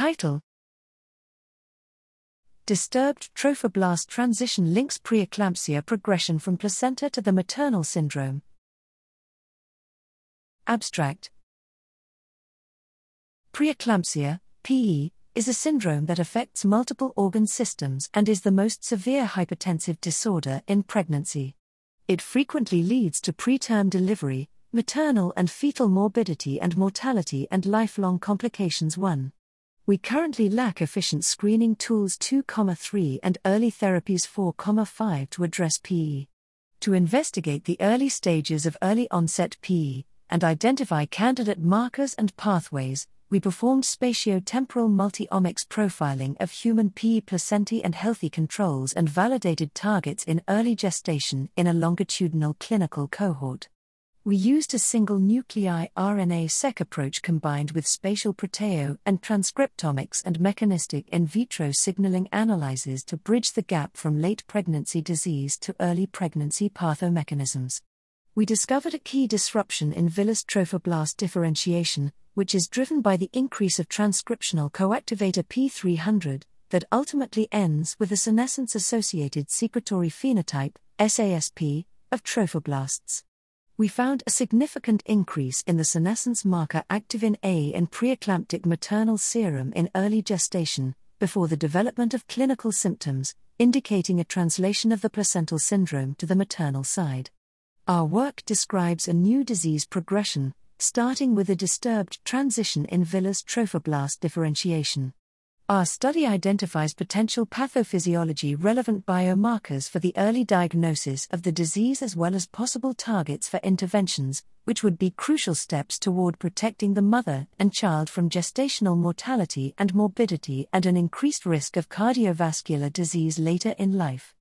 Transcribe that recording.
Title Disturbed trophoblast transition links preeclampsia progression from placenta to the maternal syndrome. Abstract Preeclampsia, PE, is a syndrome that affects multiple organ systems and is the most severe hypertensive disorder in pregnancy. It frequently leads to preterm delivery, maternal and fetal morbidity and mortality, and lifelong complications. 1. We currently lack efficient screening tools 2,3 and early therapies 4,5 to address PE. To investigate the early stages of early onset PE and identify candidate markers and pathways, we performed spatiotemporal multi-omics profiling of human PE placentae and healthy controls and validated targets in early gestation in a longitudinal clinical cohort. We used a single nuclei RNA-seq approach combined with spatial proteo and transcriptomics and mechanistic in vitro signaling analyses to bridge the gap from late pregnancy disease to early pregnancy pathomechanisms. We discovered a key disruption in villous trophoblast differentiation, which is driven by the increase of transcriptional coactivator P300, that ultimately ends with a senescence associated secretory phenotype, SASP, of trophoblasts we found a significant increase in the senescence marker activin A in preeclamptic maternal serum in early gestation, before the development of clinical symptoms, indicating a translation of the placental syndrome to the maternal side. Our work describes a new disease progression, starting with a disturbed transition in villous trophoblast differentiation. Our study identifies potential pathophysiology relevant biomarkers for the early diagnosis of the disease as well as possible targets for interventions, which would be crucial steps toward protecting the mother and child from gestational mortality and morbidity and an increased risk of cardiovascular disease later in life.